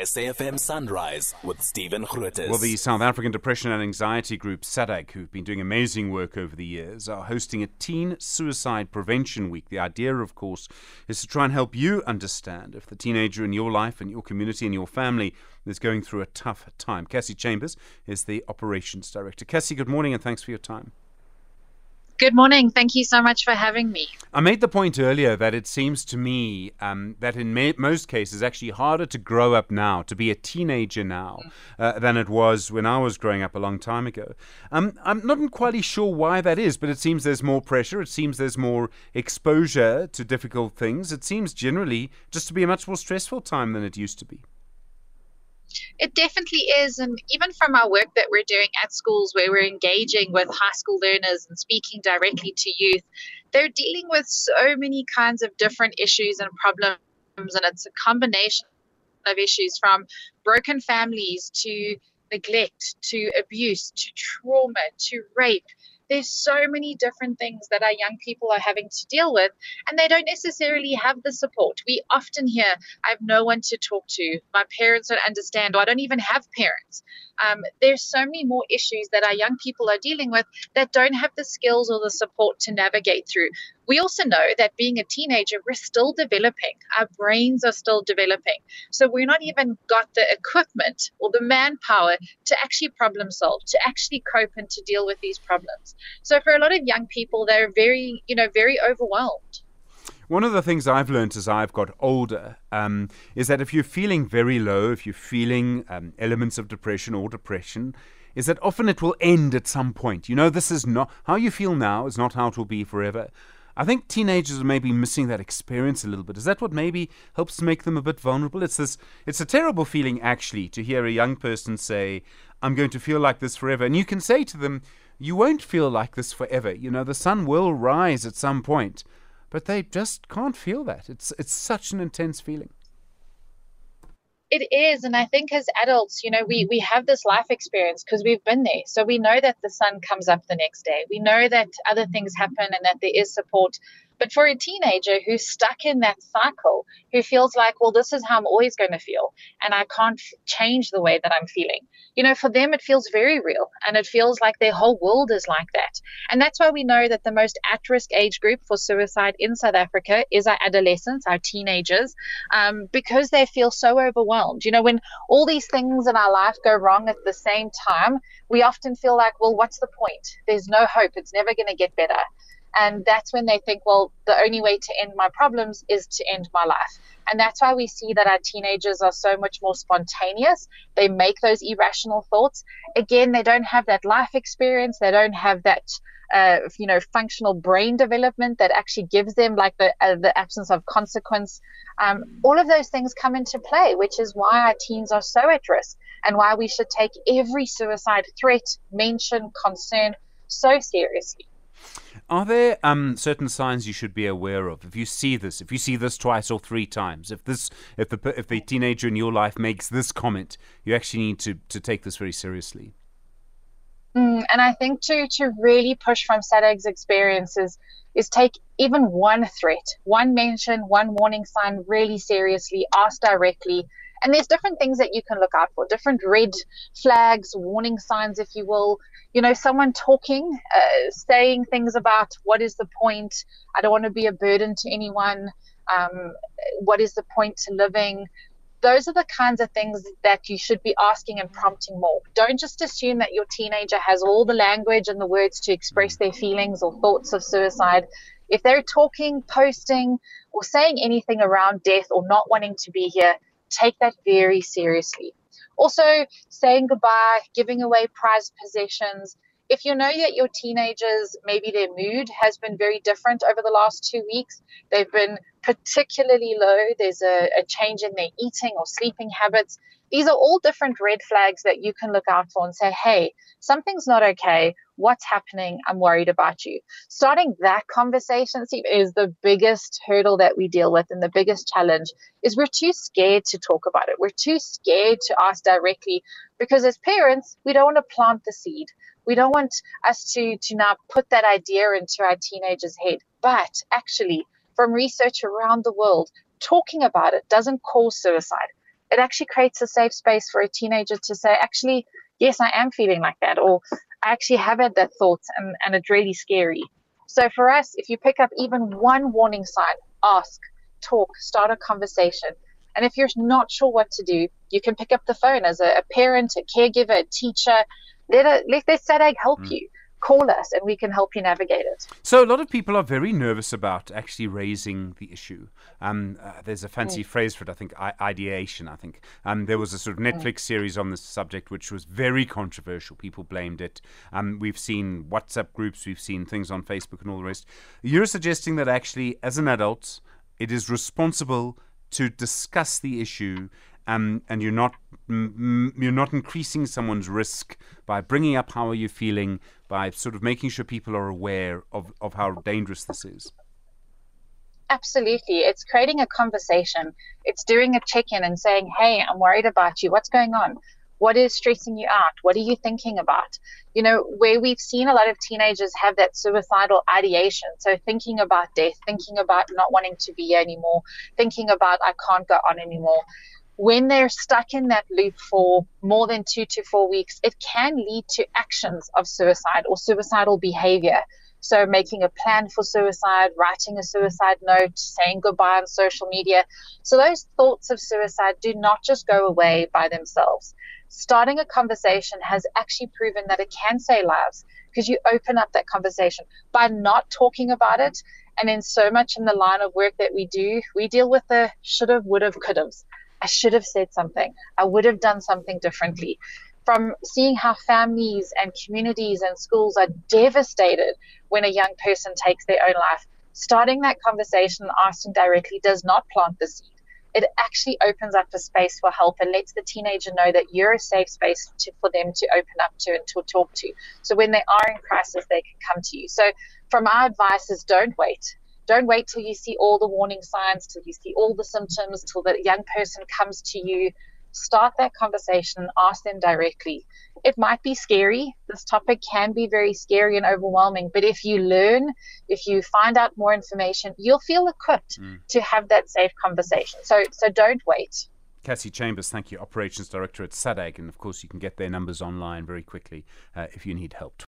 SAFM Sunrise with Stephen Grootes. Well, the South African Depression and Anxiety Group, SADAG, who've been doing amazing work over the years, are hosting a Teen Suicide Prevention Week. The idea, of course, is to try and help you understand if the teenager in your life and your community and your family is going through a tough time. Cassey Chambers is the Operations Director. Cassey, good morning and thanks for your time. Good morning. Thank you so much for having me. I made the point earlier that it seems to me um, that in ma- most cases, actually harder to grow up now, to be a teenager now, uh, than it was when I was growing up a long time ago. Um, I'm not quite sure why that is, but it seems there's more pressure. It seems there's more exposure to difficult things. It seems generally just to be a much more stressful time than it used to be. It definitely is. And even from our work that we're doing at schools where we're engaging with high school learners and speaking directly to youth, they're dealing with so many kinds of different issues and problems. And it's a combination of issues from broken families to neglect to abuse to trauma to rape there's so many different things that our young people are having to deal with, and they don't necessarily have the support. We often hear, I have no one to talk to. My parents don't understand, or I don't even have parents. Um, there's so many more issues that our young people are dealing with that don't have the skills or the support to navigate through. We also know that being a teenager, we're still developing. Our brains are still developing. So we're not even got the equipment or the manpower to actually problem solve, to actually cope and to deal with these problems. So for a lot of young people, they're very, you know, very overwhelmed. One of the things I've learned as I've got older um, is that if you're feeling very low, if you're feeling um, elements of depression or depression, is that often it will end at some point. You know, this is not how you feel now is not how it will be forever. I think teenagers are maybe missing that experience a little bit. Is that what maybe helps make them a bit vulnerable? It's this it's a terrible feeling actually to hear a young person say, I'm going to feel like this forever. And you can say to them, You won't feel like this forever. You know, the sun will rise at some point but they just can't feel that. It's it's such an intense feeling. It is, and I think as adults, you know, we we have this life experience because we've been there, so we know that the sun comes up the next day. We know that other things happen and that there is support but for a teenager who's stuck in that cycle, who feels like, well, this is how I'm always going to feel, and I can't change the way that I'm feeling, you know, for them, it feels very real and it feels like their whole world is like that. And that's why we know that the most at risk age group for suicide in South Africa is our adolescents, our teenagers, um, because they feel so overwhelmed. You know, when all these things in our life go wrong at the same time, we often feel like, well, what's the point? There's no hope. It's never going to get better. And that's when they think, well, the only way to end my problems is to end my life. And that's why we see that our teenagers are so much more spontaneous. They make those irrational thoughts. Again, they don't have that life experience. They don't have that, uh, you know, functional brain development that actually gives them like the, uh, the absence of consequence. Um, all of those things come into play, which is why our teens are so at risk and why we should take every suicide threat, mention, concern so seriously. Are there um, certain signs you should be aware of if you see this? If you see this twice or three times, if this, if the if the teenager in your life makes this comment, you actually need to to take this very seriously. Mm, and I think to to really push from SADAG's experiences is take even one threat, one mention, one warning sign really seriously, ask directly, and there's different things that you can look out for, different red flags, warning signs, if you will. You know, someone talking, uh, saying things about what is the point? I don't want to be a burden to anyone. Um, what is the point to living? Those are the kinds of things that you should be asking and prompting more. Don't just assume that your teenager has all the language and the words to express their feelings or thoughts of suicide. If they're talking, posting, or saying anything around death or not wanting to be here, take that very seriously. Also, saying goodbye, giving away prized possessions. If you know that your teenagers, maybe their mood has been very different over the last two weeks, they've been particularly low, there's a, a change in their eating or sleeping habits, these are all different red flags that you can look out for and say, hey, something's not okay. What's happening? I'm worried about you. Starting that conversation, Steve, is the biggest hurdle that we deal with and the biggest challenge is we're too scared to talk about it. We're too scared to ask directly because as parents, we don't want to plant the seed. We don't want us to, to now put that idea into our teenager's head. But actually, from research around the world, talking about it doesn't cause suicide it actually creates a safe space for a teenager to say, actually, yes, I am feeling like that, or I actually have had that thought and, and it's really scary. So for us, if you pick up even one warning sign, ask, talk, start a conversation. And if you're not sure what to do, you can pick up the phone as a, a parent, a caregiver, a teacher. Let, a, let their SADAG help mm. you call us and we can help you navigate it. So, a lot of people are very nervous about actually raising the issue. Um, uh, there's a fancy mm. phrase for it, I think, I- ideation. I think um, there was a sort of mm. Netflix mm. series on this subject which was very controversial. People blamed it. Um, we've seen WhatsApp groups, we've seen things on Facebook and all the rest. You're suggesting that actually, as an adult, it is responsible to discuss the issue um, and you're not you're not increasing someone's risk by bringing up how are you feeling by sort of making sure people are aware of, of how dangerous this is. Absolutely. It's creating a conversation. It's doing a check-in and saying hey i'm worried about you. What's going on? What is stressing you out? What are you thinking about? You know where we've seen a lot of teenagers have that suicidal ideation. So thinking about death thinking about not wanting to be anymore thinking about i can't go on anymore when they're stuck in that loop for more than two to four weeks, it can lead to actions of suicide or suicidal behavior. So, making a plan for suicide, writing a suicide note, saying goodbye on social media. So, those thoughts of suicide do not just go away by themselves. Starting a conversation has actually proven that it can save lives because you open up that conversation by not talking about it. And in so much in the line of work that we do, we deal with the should have, would have, could have. I should have said something. I would have done something differently. From seeing how families and communities and schools are devastated when a young person takes their own life, starting that conversation and asking directly does not plant the seed. It actually opens up a space for help and lets the teenager know that you're a safe space to, for them to open up to and to talk to. So when they are in crisis, they can come to you. So, from our advice is don't wait. Don't wait till you see all the warning signs, till you see all the symptoms, till the young person comes to you. Start that conversation, ask them directly. It might be scary. This topic can be very scary and overwhelming, but if you learn, if you find out more information, you'll feel equipped mm. to have that safe conversation. So so don't wait. Cassey Chambers, thank you, Operations Director at SADAG. And of course, you can get their numbers online very quickly uh, if you need help.